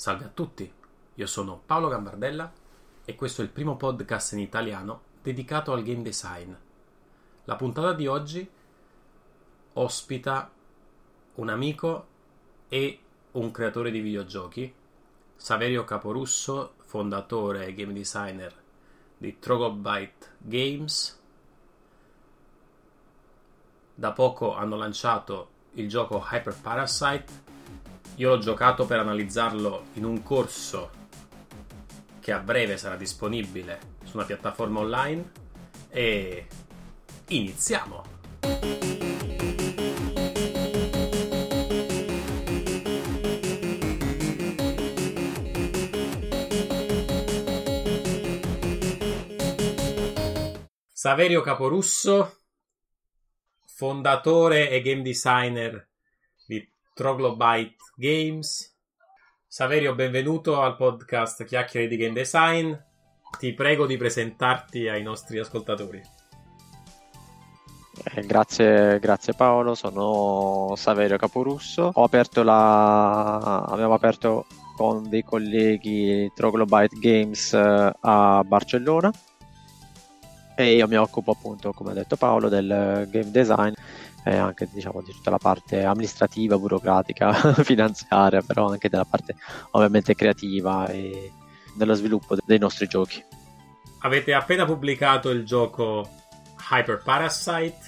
Salve a tutti, io sono Paolo Gambardella e questo è il primo podcast in italiano dedicato al game design. La puntata di oggi ospita un amico e un creatore di videogiochi, Saverio Caporusso, fondatore e game designer di Trogobyte Games. Da poco hanno lanciato il gioco Hyper Parasite io l'ho giocato per analizzarlo in un corso che a breve sarà disponibile su una piattaforma online e iniziamo! Saverio Caporusso, fondatore e game designer Troglobyte Games. Saverio, benvenuto al podcast Chiacchiere di Game Design. Ti prego di presentarti ai nostri ascoltatori. Eh, grazie, grazie, Paolo, sono Saverio Caporusso. Aperto la... abbiamo aperto con dei colleghi Troglobyte Games eh, a Barcellona e io mi occupo appunto, come ha detto Paolo, del game design e anche diciamo, di tutta la parte amministrativa, burocratica, finanziaria, però anche della parte ovviamente creativa e dello sviluppo dei nostri giochi. Avete appena pubblicato il gioco Hyper Parasite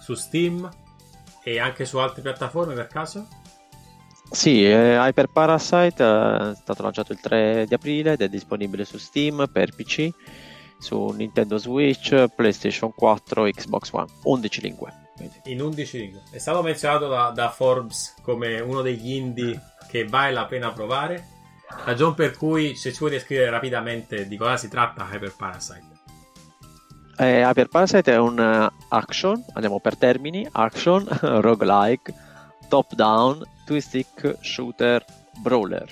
su Steam e anche su altre piattaforme per caso? Sì, eh, Hyper Parasite eh, è stato lanciato il 3 di aprile ed è disponibile su Steam per PC, su Nintendo Switch, PlayStation 4, Xbox One, 11 lingue. In 11 lingue. È stato menzionato da, da, Forbes come uno degli indie che vale la pena provare. Ragione per cui, se ci vuoi descrivere rapidamente di cosa si tratta Hyper Parasite. Eh, Hyper Parasite è un uh, action, andiamo per termini, action, roguelike, top down, twist stick, shooter, brawler.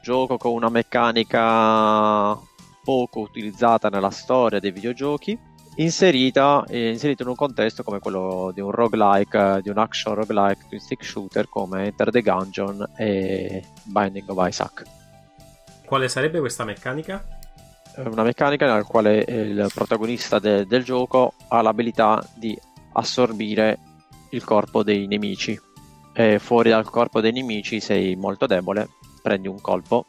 Gioco con una meccanica poco utilizzata nella storia dei videogiochi inserita, eh, inserita in un contesto come quello di un roguelike, di un action roguelike twin stick shooter come Enter the Gungeon e Binding of Isaac. Quale sarebbe questa meccanica? Una meccanica nella quale il protagonista de- del gioco ha l'abilità di assorbire il corpo dei nemici. E fuori dal corpo dei nemici sei molto debole, prendi un colpo,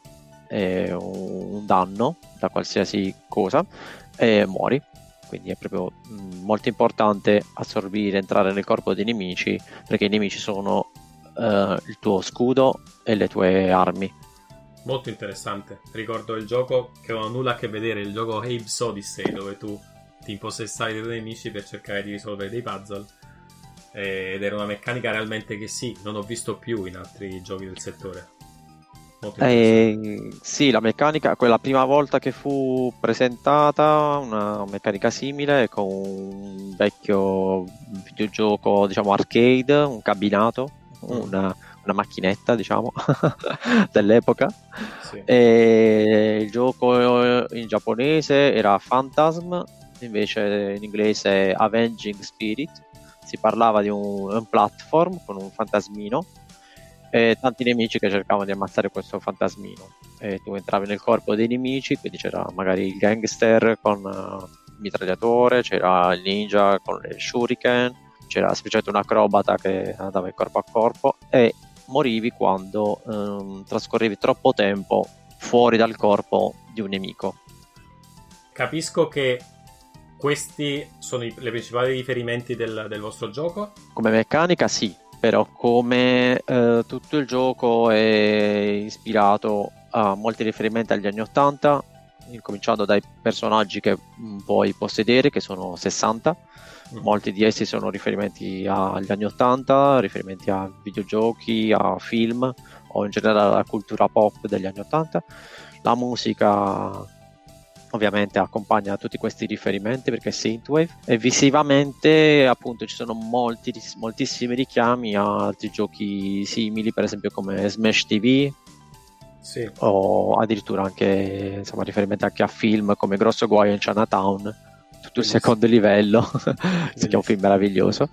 un danno da qualsiasi cosa e muori quindi è proprio mh, mm, molto importante assorbire, entrare nel corpo dei nemici perché i nemici sono uh, il tuo scudo e le tue armi. Molto interessante, ricordo il gioco che non ha nulla a che vedere, il gioco Abe's Odyssey dove tu ti impossessavi dei nemici per cercare di risolvere dei puzzle ed era una meccanica realmente che sì, non ho visto più in altri giochi del settore. Eh, sì, la meccanica, quella prima volta che fu presentata, una meccanica simile con un vecchio videogioco, diciamo arcade, un cabinato, mm. una, una macchinetta, diciamo, dell'epoca. Sì. E il gioco in giapponese era Phantasm, invece in inglese Avenging Spirit. Si parlava di un, un platform con un fantasmino e tanti nemici che cercavano di ammazzare questo fantasmino. E tu entravi nel corpo dei nemici, quindi c'era magari il gangster con uh, il mitragliatore, c'era il ninja con le shuriken, c'era semplicemente un acrobata che andava in corpo a corpo e morivi quando um, trascorrevi troppo tempo fuori dal corpo di un nemico. Capisco che questi sono i, i principali riferimenti del, del vostro gioco? Come meccanica sì, però come eh, tutto il gioco è ispirato a molti riferimenti agli anni 80 incominciando dai personaggi che puoi possedere che sono 60 mm. molti di essi sono riferimenti agli anni 80 riferimenti a videogiochi a film o in generale alla cultura pop degli anni 80 la musica ovviamente accompagna tutti questi riferimenti perché è Synthwave. E visivamente appunto ci sono molti, moltissimi richiami a altri giochi simili per esempio come Smash TV sì. o addirittura anche insomma, riferimenti anche a film come Grosso Guaio in Chinatown tutto il secondo livello che è un film meraviglioso.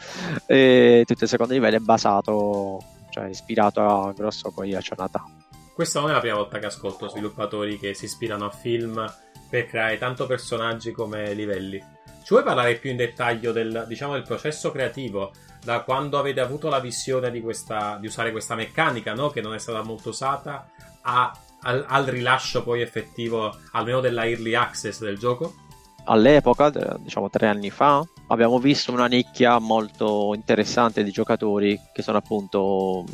E tutto il secondo livello è basato cioè ispirato a Grosso Guaio a Chinatown. Questa non è la prima volta che ascolto sviluppatori che si ispirano a film per creare tanto personaggi come livelli. Ci vuoi parlare più in dettaglio del, diciamo, del processo creativo? Da quando avete avuto la visione di, questa, di usare questa meccanica, no? che non è stata molto usata, a, al, al rilascio poi effettivo, almeno della early access del gioco? all'epoca, diciamo tre anni fa, abbiamo visto una nicchia molto interessante di giocatori che sono appunto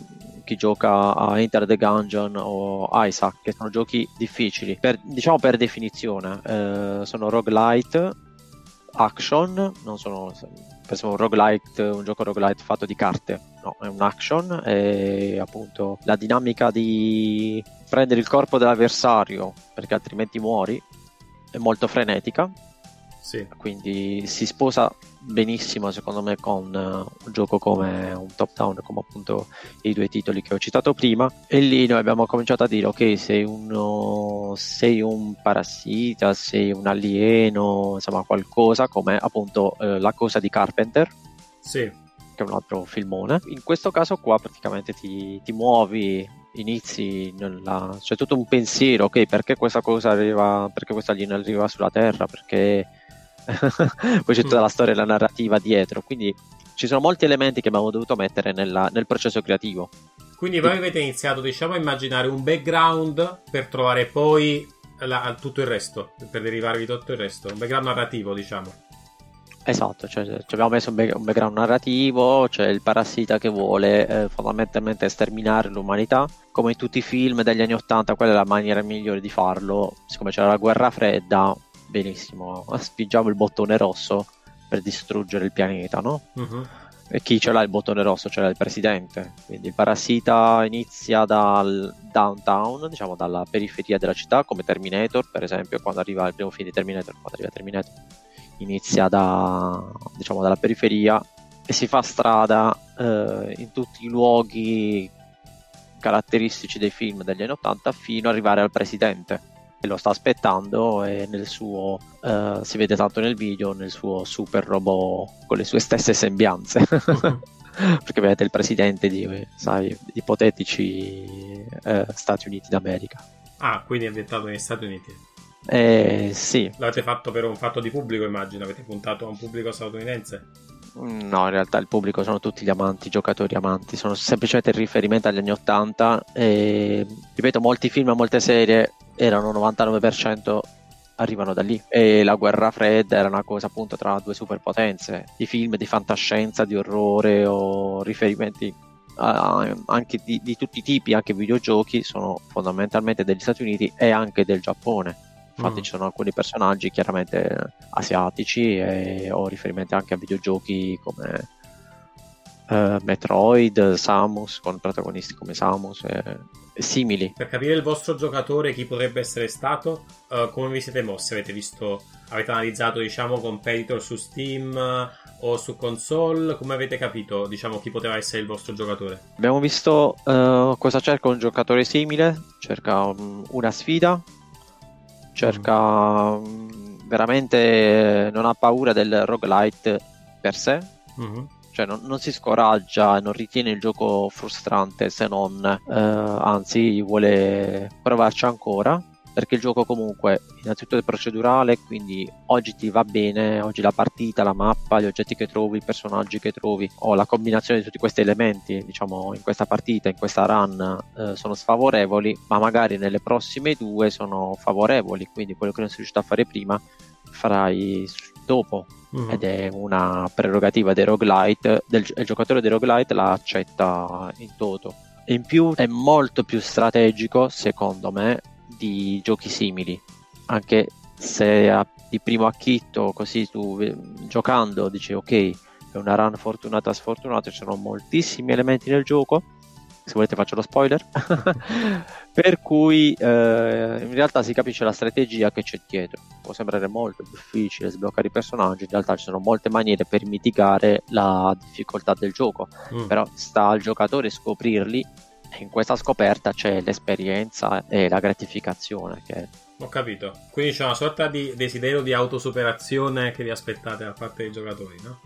chi gioca a Enter the Gungeon o Isaac, che sono giochi difficili, per, diciamo per definizione, eh, sono roguelite, action, non sono esempio un roguelite, un gioco roguelite fatto di carte, no, è un action e appunto la dinamica di prendere il corpo dell'avversario perché altrimenti muori è molto frenetica. Sì. Quindi si sposa benissimo secondo me con uh, un gioco come un top down come appunto i due titoli che ho citato prima. E lì noi abbiamo cominciato a dire ok sei, uno, sei un parassita sei un alieno insomma qualcosa come appunto uh, la cosa di Carpenter. Sì. Che è un altro filmone. In questo caso qua praticamente ti, ti muovi inizi nella... c'è tutto un pensiero ok perché questa cosa arriva perché questo alieno arriva sulla terra perché poi c'è tutta la storia e la narrativa dietro, quindi ci sono molti elementi che abbiamo dovuto mettere nella, nel processo creativo. Quindi voi avete iniziato diciamo, a immaginare un background per trovare poi la, tutto il resto, per derivarvi tutto il resto, un background narrativo diciamo. Esatto, cioè, ci abbiamo messo un, background narrativo, c'è il parassita che vuole eh, fondamentalmente sterminare l'umanità, come in tutti i film degli anni Ottanta, quella è la maniera migliore di farlo, siccome c'era la guerra fredda, benissimo, spingiamo il bottone rosso per distruggere il pianeta, no? Uh-huh. E chi ce l'ha il bottone rosso? Ce l'ha il presidente. Quindi il parassita inizia dal downtown, diciamo dalla periferia della città, come Terminator, per esempio, quando arriva il primo film di Terminator, quando arriva Terminator, inizia da, diciamo, dalla periferia e si fa strada eh, in tutti i luoghi caratteristici dei film degli anni 80 fino ad arrivare al presidente lo sta aspettando e nel suo uh, si vede tanto nel video nel suo super robot con le sue stesse sembianze. Perché vedete il presidente di sai, ipotetici uh, Stati Uniti d'America. Ah quindi è ambientato negli Stati Uniti. Eh, sì. L'avete fatto per un fatto di pubblico immagino avete puntato a un pubblico statunitense No, in realtà il pubblico sono tutti gli amanti, giocatori amanti, sono semplicemente il riferimento agli anni 80 e ripeto, molti film e molte serie erano 99% arrivano da lì. E la guerra fredda era una cosa appunto tra due superpotenze. I film di fantascienza di orrore o riferimenti a, anche di, di, tutti i tipi anche videogiochi sono fondamentalmente degli Stati Uniti e anche del Giappone infatti mm. ci sono alcuni personaggi chiaramente asiatici e ho riferimenti anche a videogiochi come uh, Metroid, Samus con protagonisti come Samus e simili. Per capire il vostro giocatore chi potrebbe essere stato, uh, come vi siete mossi? Avete visto, avete analizzato diciamo competitor su Steam uh, o su console? Come avete capito diciamo chi poteva essere il vostro giocatore? Abbiamo visto uh, cosa cerca un giocatore simile, cerca um, una sfida, cerca mm. veramente non ha paura del roguelite per sé. Mm-hmm cioè non, non, si scoraggia, non ritiene il gioco frustrante se non, eh, anzi vuole provarci ancora perché il gioco comunque innanzitutto è procedurale, quindi oggi ti va bene, oggi la partita, la mappa, gli oggetti che trovi, i personaggi che trovi o la combinazione di tutti questi elementi, diciamo in questa partita, in questa run eh, sono sfavorevoli, ma magari nelle prossime due sono favorevoli, quindi quello che non sei riuscito a fare prima farai dopo mm. ed è una prerogativa dei roguelite, del, il giocatore dei roguelite la accetta in toto. In più è molto più strategico, secondo me, di giochi simili, anche se a, di primo acchitto così tu giocando dici ok, è una run fortunata sfortunata, ci sono moltissimi elementi nel gioco se volete faccio lo spoiler, per cui eh, in realtà si capisce la strategia che c'è dietro. Può sembrare molto difficile sbloccare i personaggi, in realtà ci sono molte maniere per mitigare la difficoltà del gioco, mm. però sta al giocatore scoprirli in questa scoperta c'è l'esperienza e la gratificazione che ho capito. Quindi c'è una sorta di desiderio di autosuperazione che vi aspettate da parte dei giocatori, no?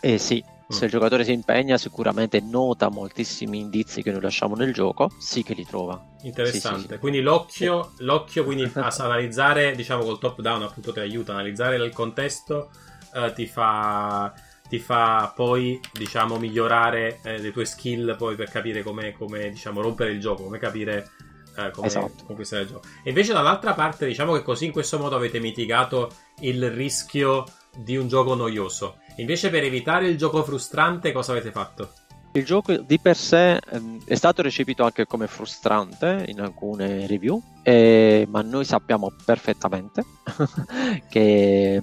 Eh sì, Se il giocatore si impegna, sicuramente nota moltissimi indizi che noi lasciamo nel gioco, sì che li trova. Interessante. Sì, sì, sì. Quindi l'occhio, l'occhio quindi a analizzare, diciamo col top down appunto ti aiuta, analizzare il contesto eh, ti fa ti fa poi diciamo migliorare eh, le tue skill poi per capire come, diciamo rompere il gioco come capire eh, come Esatto. conquistare il gioco e invece dall'altra parte diciamo che così in questo modo avete mitigato il rischio di un gioco noioso invece per evitare il gioco frustrante cosa avete fatto? Il gioco di per sé ehm, è stato recepito anche come frustrante in alcune review, eh, ma noi sappiamo perfettamente che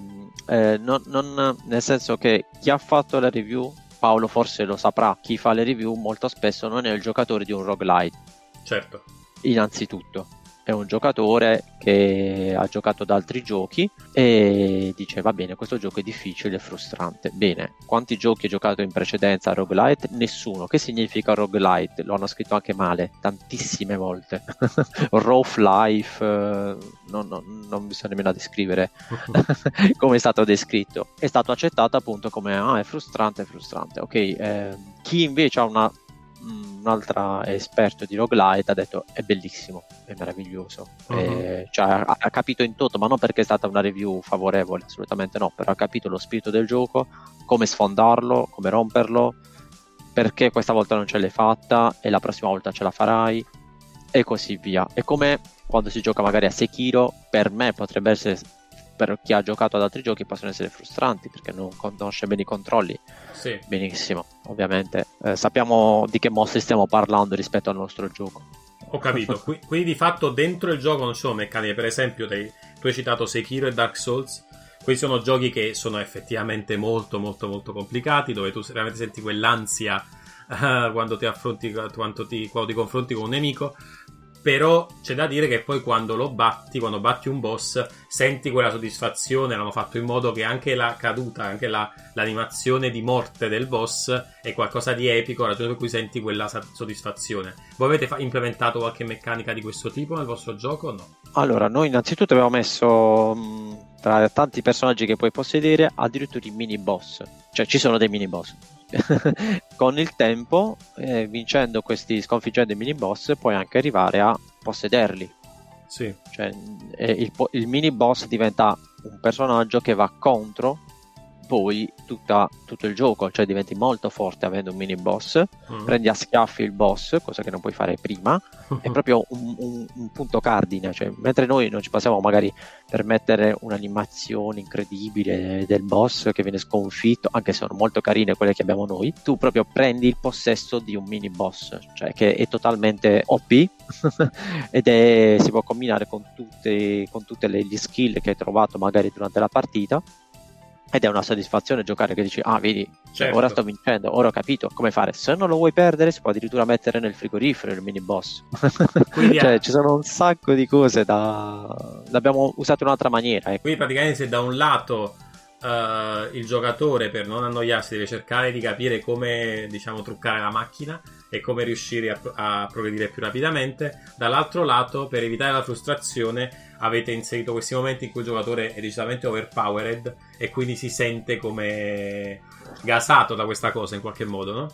eh, non, non- nel senso che chi ha fatto la review, Paolo forse lo saprà, chi fa le review molto spesso non è il giocatore di un roguelite, certo innanzitutto. È un giocatore che ha giocato ad altri giochi e dice va bene, questo gioco è difficile e frustrante. Bene, quanti giochi hai giocato in precedenza a roguelite? Nessuno. Che significa roguelite? Lo hanno scritto anche male, tantissime volte. Rough life, eh, non, non- non bisogna nemmeno descrivere come è stato descritto. È stato accettato appunto come ah, è frustrante, è frustrante. Ok, eh, chi invece ha una un'altra esperto di roguelite ha detto è bellissimo, è meraviglioso, Mhm. Eh, cioè, ha, ha capito in tutto, ma non perché è stata una review favorevole, assolutamente no, però ha capito lo spirito del gioco, come sfondarlo, come romperlo, perché questa volta non ce l'hai fatta e la prossima volta ce la farai e così via. È come quando si gioca magari a Sekiro, per me potrebbe essere per chi ha giocato ad altri giochi possono essere frustranti perché non conosce bene i controlli. sì Benissimo, ovviamente. Eh, sappiamo di che mostri stiamo parlando rispetto al nostro gioco. Ho capito, Qui- quindi di fatto dentro il gioco non ci sono meccaniche, per esempio dei- tu hai citato Sekiro e Dark Souls, questi sono giochi che sono effettivamente molto molto molto complicati, dove tu veramente senti quell'ansia eh, quando ti affronti, quando ti, quando ti confronti con un nemico, però c'è da dire che poi quando lo batti, quando batti un boss, senti quella soddisfazione, l'hanno fatto in modo che anche la caduta, anche la- l'animazione di morte del boss è qualcosa di epico, ragione per cui senti quella soddisfazione. Voi avete fa- implementato qualche meccanica di questo tipo nel vostro gioco o no? Allora, noi innanzitutto abbiamo messo mh, tra tanti personaggi che puoi possedere addirittura i mini boss, cioè ci sono dei mini boss. Con il tempo, eh, vincendo questi, sconfiggendo i mini boss, puoi anche arrivare a possederli. Sì. Cioè, eh, il, il mini boss diventa un personaggio che va contro poi tutta- tutto il gioco, cioè diventi molto forte avendo un mini boss, Mm. prendi a schiaffi il boss, cosa che non puoi fare prima, è proprio un, un- un punto cardine, cioè, mentre noi non ci possiamo magari permettere un'animazione incredibile del boss che viene sconfitto, anche se sono molto carine quelle che abbiamo noi, tu proprio prendi il possesso di un mini boss, cioè che è totalmente OP ed è, si può combinare con tutte, con tutte le, gli skill che hai trovato magari durante la partita. Ed è una soddisfazione giocare che dici, ah, vedi, Certo. ora sto vincendo, ora ho capito come fare. Se non lo vuoi perdere, si può addirittura mettere nel frigorifero il mini boss. Cioè, ci sono un sacco di cose da. L'abbiamo usato in un'altra maniera. Ecco. Quindi praticamente se da un lato eh, il giocatore per non annoiarsi deve cercare di capire come diciamo truccare la macchina e come riuscire a, a progredire più rapidamente, dall'altro lato per evitare la frustrazione avete inserito questi momenti in cui il giocatore è decisamente overpowered e quindi si sente come gasato da questa cosa in qualche modo, no?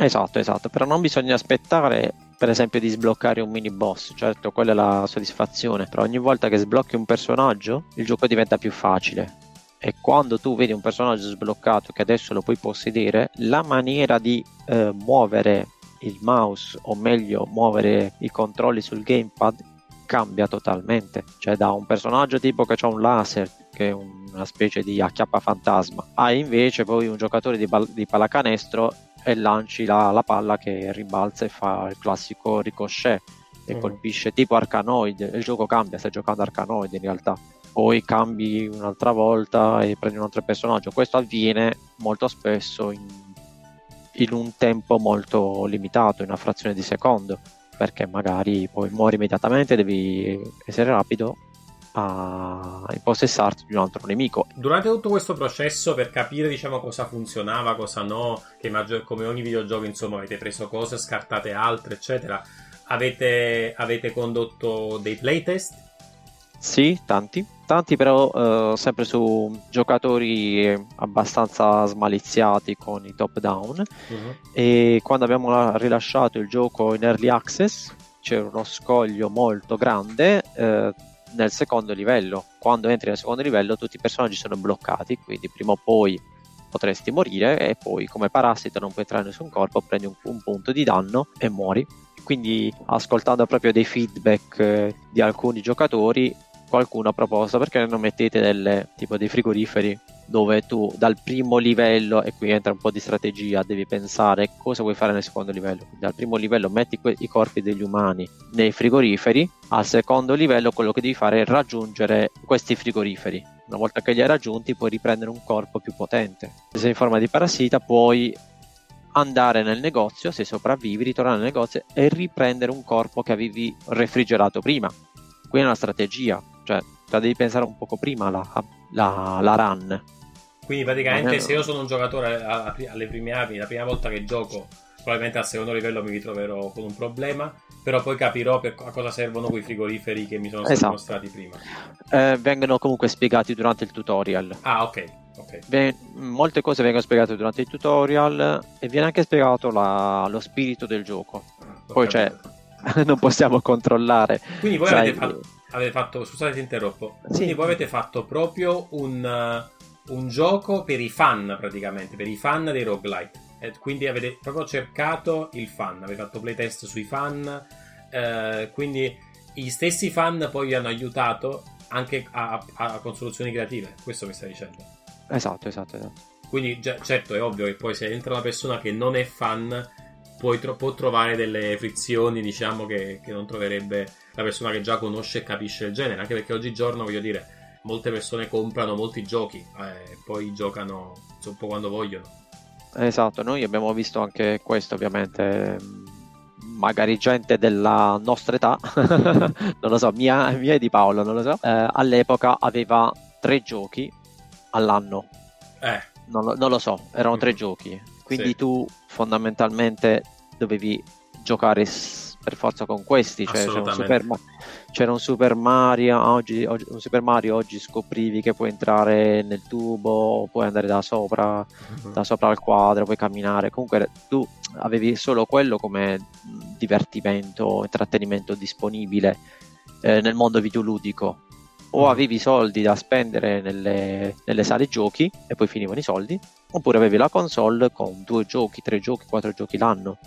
Esatto, esatto. Però non bisogna aspettare, per esempio, di sbloccare un mini boss. Certo, quella è la soddisfazione. Però ogni volta che sblocchi un personaggio, il gioco diventa più facile. E quando tu vedi un personaggio sbloccato che adesso lo puoi possedere, la maniera di eh, muovere il mouse, o meglio, muovere i controlli sul gamepad, cambia totalmente. Cioè, da un personaggio tipo che ha un laser, che è una specie di acchiappa fantasma, a invece poi un giocatore di, bal- di pallacanestro e lanci la, la palla che rimbalza e fa il classico ricochet e Mhm. colpisce tipo Arcanoid. Il gioco cambia, stai giocando Arcanoid in realtà. Poi cambi un'altra volta e prendi un altro personaggio. Questo avviene molto spesso in, in un tempo molto limitato, in una frazione di secondo, perché magari poi muori immediatamente, devi essere rapido a impossessarti di un altro nemico. Durante tutto questo processo, per capire diciamo cosa funzionava, cosa no, che maggior- come ogni videogioco, insomma, avete preso cose, scartate altre, eccetera. Avete, avete condotto dei playtest? Sì, tanti, tanti però eh, sempre su giocatori abbastanza smaliziati con i top down uh-huh. e quando abbiamo rilasciato il gioco in early access c'era uno scoglio molto grande eh, nel secondo livello. Quando entri nel secondo livello tutti i personaggi sono bloccati, quindi prima o poi potresti morire e poi come parassito non puoi entrare in nessun corpo, prendi un, un punto di danno e muori. Quindi ascoltando proprio dei feedback eh, di alcuni giocatori, qualcuno ha proposto perché non mettete delle, tipo dei frigoriferi dove tu dal primo livello, e qui entra un po' di strategia, devi pensare cosa vuoi fare nel secondo livello. Quindi dal primo livello metti que- i corpi degli umani nei frigoriferi, al secondo livello quello che devi fare è raggiungere questi frigoriferi. Una volta che li hai raggiunti puoi riprendere un corpo più potente. Se sei in forma di parassita puoi andare nel negozio, se sopravvivi, ritornare nel negozio e riprendere un corpo che avevi refrigerato prima. Qui è una strategia, cioè la devi pensare un poco prima la, la, la run. Quindi praticamente se io sono un giocatore alle prime armi, la prima volta che gioco, probabilmente al secondo livello mi ritroverò con un problema, però poi capirò per, a cosa servono quei frigoriferi che mi sono stati esatto. mostrati prima. Eh, vengono comunque spiegati durante il tutorial. Ah, ok. okay. Ven- molte cose vengono spiegate durante il tutorial e viene anche spiegato la, lo spirito del gioco. Ho poi c'è, non possiamo controllare. Quindi voi sai, avete, fatto, avete fatto, scusate ti interrompo, quindi sì. voi avete fatto proprio un un gioco per i fan praticamente, per i fan dei roguelite. E quindi avete proprio cercato il fan, avete fatto playtest sui fan, eh, quindi gli stessi fan poi vi hanno aiutato anche a, a, con soluzioni creative, questo mi stai dicendo. Esatto, esatto, esatto. Quindi certo è ovvio che poi se entra una persona che non è fan puoi, può trovare delle frizioni diciamo che, che non troverebbe la persona che già conosce e capisce il genere, anche perché oggigiorno voglio dire molte persone comprano molti giochi e eh, poi giocano un po' quando vogliono. Esatto, noi abbiamo visto anche questo ovviamente, magari gente della nostra età, non lo so, mia, mia e di Paolo, non lo so, eh, all'epoca aveva tre giochi all'anno. Eh. Non lo, non lo so, erano tre giochi, quindi sì. tu fondamentalmente dovevi giocare per forza con questi, cioè c'era un, Super, c'era un Super Mario, oggi, oggi, un Super Mario oggi scoprivi che puoi entrare nel tubo, puoi andare da sopra, uh-huh. da sopra al quadro, puoi camminare, comunque tu avevi solo quello come divertimento, intrattenimento disponibile eh, nel mondo videoludico o uh-huh. avevi soldi da spendere nelle, nelle, sale giochi e poi finivano i soldi, oppure avevi la console con due giochi, tre giochi, quattro giochi l'anno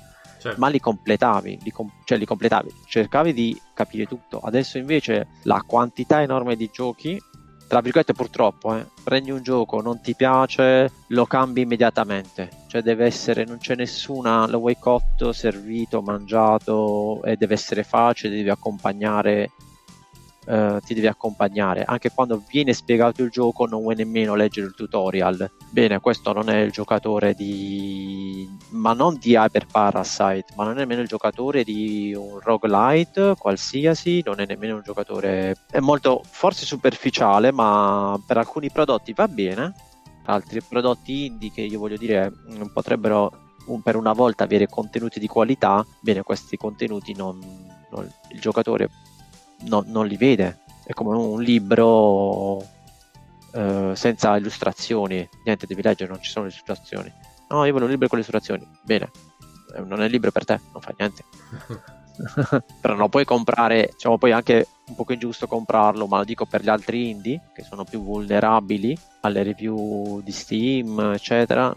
certo. ma li completavi, li com- cioè li completavi, cercavi di capire tutto. Adesso invece la quantità enorme di giochi, tra virgolette purtroppo, eh, prendi un gioco, non ti piace, lo cambi immediatamente. Cioè deve essere, non c'è nessuna, lo vuoi cotto, servito, mangiato e deve essere facile, devi accompagnare Uh, ti devi accompagnare. Anche quando viene spiegato il gioco non vuoi nemmeno leggere il tutorial. Bene, questo non è il giocatore di... ma non di Hyper Parasite, ma non è nemmeno il giocatore di un roguelite qualsiasi, non è nemmeno un giocatore... è molto forse superficiale, ma per alcuni prodotti va bene. Altri prodotti indie che io voglio dire mm, potrebbero per una volta avere contenuti di qualità, bene, questi contenuti non, non il giocatore no, non li vede. È come un libro eh, senza illustrazioni. Niente, devi leggere, non ci sono illustrazioni. No, io voglio un libro con le illustrazioni. Bene, eh, non è libro per te, non fa niente. Però non puoi comprare, diciamo poi anche un po' ingiusto comprarlo, ma lo dico per gli altri indie che sono più vulnerabili alle review di Steam, eccetera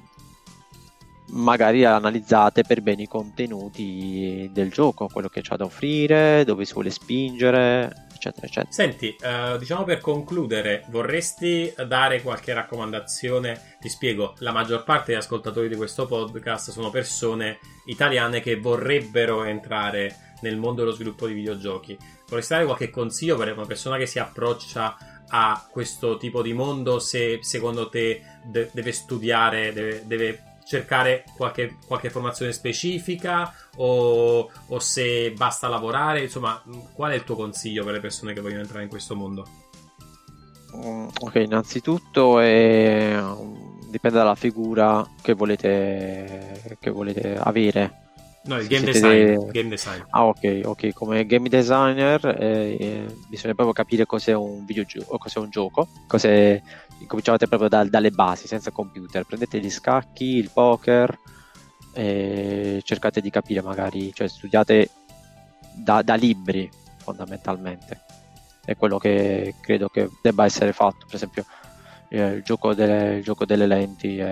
magari analizzate per bene i contenuti del gioco, quello che c'ha da offrire, dove si vuole spingere, eccetera, eccetera. Senti, uh, diciamo per concludere, vorresti dare qualche raccomandazione? Ti spiego, la maggior parte degli ascoltatori di questo podcast sono persone italiane che vorrebbero entrare nel mondo dello sviluppo di videogiochi. Vorresti dare qualche consiglio per una persona che si approccia a questo tipo di mondo se secondo te de- deve studiare, deve, deve cercare qualche, qualche formazione specifica o, o, se basta lavorare? Insomma, qual è il tuo consiglio per le persone che vogliono entrare in questo mondo? Mm, ok, innanzitutto è, dipende dalla figura che volete, che volete avere. No, il game design, de... game design, Ah, ok, ok. Come game designer eh, eh, bisogna proprio capire cos'è un videogioco, cos'è un gioco, cos'è... Cominciate proprio da, dalle basi, senza computer. Prendete gli scacchi, il poker, e cercate di capire magari, cioè studiate da, da libri fondamentalmente. È quello che credo che debba essere fatto. Per esempio, eh, il, gioco delle, il, gioco delle, lenti,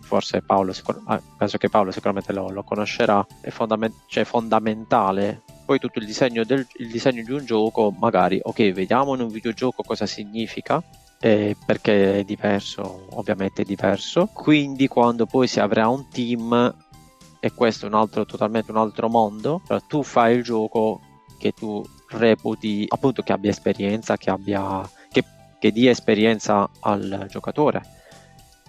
forse Paolo, sicur- ah, penso che Paolo sicuramente lo, lo conoscerà, è fondament- cioè fondamentale. Poi tutto il disegno, del, il disegno di un gioco, magari, ok, vediamo in un videogioco cosa significa, eh, perché è diverso, ovviamente è diverso. Quindi quando poi si avrà un team e questo è un altro, totalmente un altro mondo, tu fai il gioco che tu reputi appunto che abbia esperienza, che abbia che, che dia esperienza al giocatore.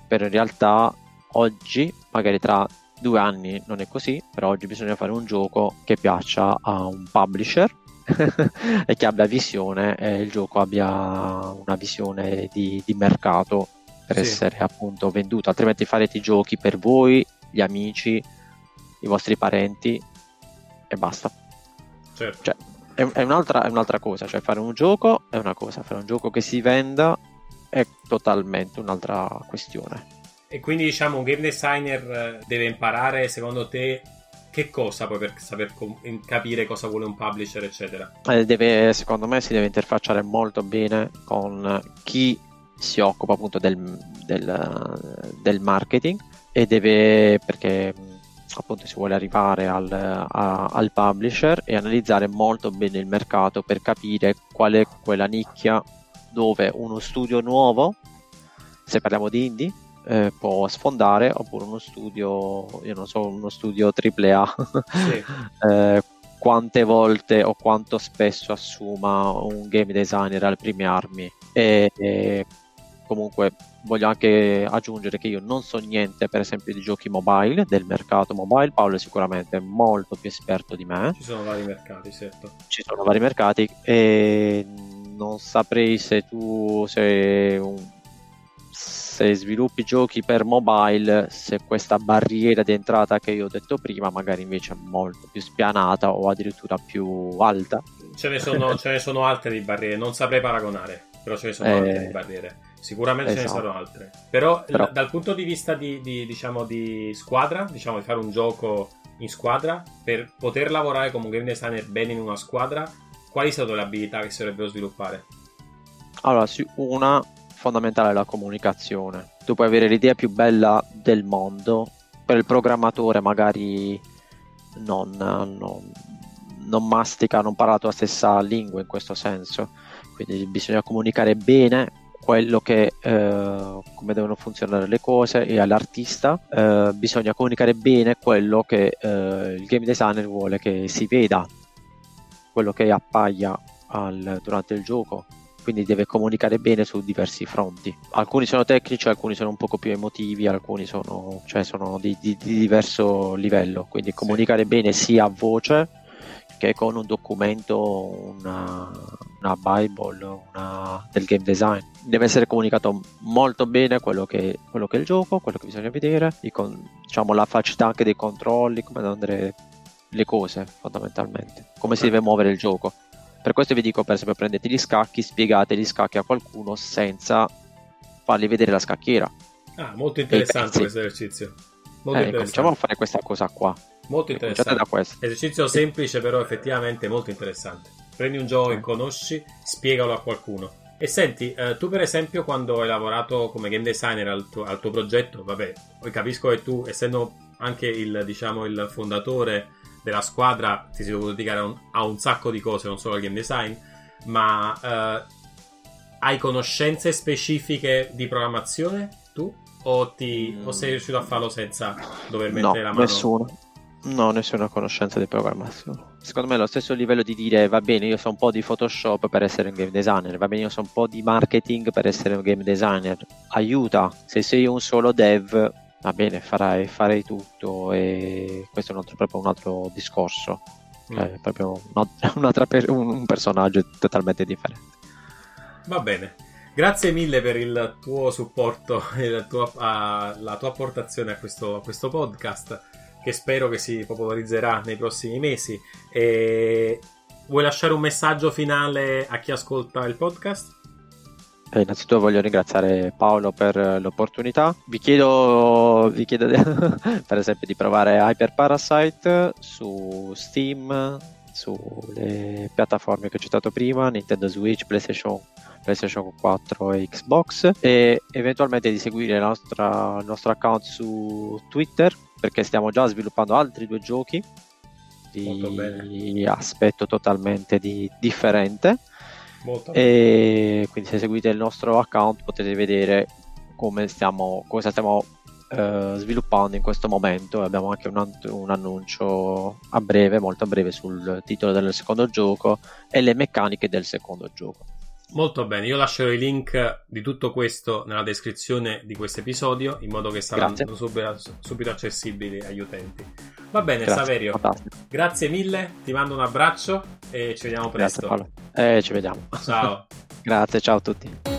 Però in realtà oggi, magari tra due anni non è così, però oggi bisogna fare un gioco che piaccia a un publisher e che abbia visione e il gioco abbia una visione di, di mercato per sì. essere appunto venduto, altrimenti farete i giochi per voi, gli amici, i vostri parenti e basta. Certo. Cioè, è, è, un'altra, è un'altra cosa, cioè fare un gioco è una cosa, fare un gioco che si venda è totalmente un'altra questione. E quindi diciamo un game designer eh, deve imparare secondo te che cosa poi per saper com- capire cosa vuole un publisher eccetera? Eh, deve, secondo me si deve interfacciare molto bene con chi si occupa appunto del, del, del marketing e deve perché appunto si vuole arrivare al, a, al publisher e analizzare molto bene il mercato per capire qual è quella nicchia dove uno studio nuovo, se parliamo di indie, eh, può sfondare oppure uno studio, io non so, uno studio AAA. Sì. eh, quante volte o quanto spesso assuma un game designer al prime armi e, e comunque voglio anche aggiungere che io non so niente, per esempio, di giochi mobile, del mercato mobile. Paolo è sicuramente molto più esperto di me. Ci sono vari mercati, certo. Ci sono vari mercati e non saprei se tu sei un se sviluppi giochi per mobile, se questa barriera di entrata che io ho detto prima, magari invece è molto più spianata o addirittura più alta. Ce ne sono, ce ne sono altre di barriere, non saprei paragonare, però ce ne sono eh, altre di barriere. Sicuramente esatto. ce ne esatto. saranno altre. Però, Però... L- dal punto di vista di, di, diciamo, di squadra, diciamo di fare un gioco in squadra, per poter lavorare come un game designer bene in una squadra, quali sono le abilità che si dovrebbero sviluppare? Allora, una fondamentale è la comunicazione. Tu puoi avere l'idea più bella del mondo, per il programmatore magari non, non, non mastica, non parla la tua stessa lingua in questo senso. Quindi bisogna comunicare bene quello che eh, come devono funzionare le cose e all'artista eh, bisogna comunicare bene quello che eh, il game designer vuole che si veda quello che appaia al, durante il gioco quindi deve comunicare bene su diversi fronti. Alcuni sono tecnici alcuni sono un poco più emotivi alcuni sono, cioè sono di, di, di diverso livello. Quindi comunicare bene sia a voce che con un documento, una, una Bible una, del game design. Deve essere comunicato molto bene quello che, quello che è il gioco, quello che bisogna vedere, con, diciamo, la facilità anche dei controlli, come andare le cose fondamentalmente, come si deve muovere il gioco. Per questo vi dico, per esempio, prendete gli scacchi, spiegate gli scacchi a qualcuno senza fargli vedere la scacchiera. Ah, molto interessante questo esercizio. Molto eh, cominciamo a fare questa cosa qua. Molto interessante. Da questo. Esercizio semplice, però effettivamente molto interessante. Prendi un gioco che conosci, spiegalo a qualcuno. E senti, eh, tu per esempio quando hai lavorato come game designer al tuo, al tuo progetto, vabbè, poi capisco che tu, essendo anche il, diciamo, il fondatore della squadra, ti sei dovuto dedicare a un, a un, sacco di cose, non solo al game design, ma eh, hai conoscenze specifiche di programmazione tu? O, ti, o sei riuscito a farlo senza dover mettere no, la mano? Nessuno. No, nessuna conoscenza di programmazione. Secondo me è lo stesso livello di dire va bene, io so un po' di Photoshop per essere un game designer, va bene, io so un po' di marketing per essere un game designer. Aiuta, se sei un solo dev, va bene, farai, farei tutto e questo è un altro, proprio un altro discorso. Mm. È proprio un, per, un personaggio totalmente differente. Va bene. Grazie mille per il tuo supporto e la tua, uh, la tua apportazione a questo, a questo podcast che spero che si popolarizzerà nei prossimi mesi. E... Vuoi lasciare un messaggio finale a chi ascolta il podcast? Eh, innanzitutto voglio ringraziare Paolo per l'opportunità. Vi chiedo, vi chiedo per esempio di provare Hyper Parasite su Steam, sulle piattaforme che ho citato prima, Nintendo Switch, PlayStation, PlayStation 4 e Xbox e eventualmente di seguire nostra, il nostro account su Twitter perché stiamo già sviluppando altri due giochi di aspetto totalmente di, differente Molto e quindi se seguite il nostro account potete vedere come stiamo, cosa stiamo uh, sviluppando in questo momento. Abbiamo anche un, un, annuncio a breve, molto a breve, sul titolo del secondo gioco e le meccaniche del secondo gioco. Molto bene, io lascerò i link di tutto questo nella descrizione di questo episodio in modo che saranno subito, subito, accessibili agli utenti. Va bene, grazie, Saverio, fantastico. grazie mille, ti mando un abbraccio e ci vediamo presto. Grazie, eh, ci vediamo. Ciao. grazie, ciao a tutti.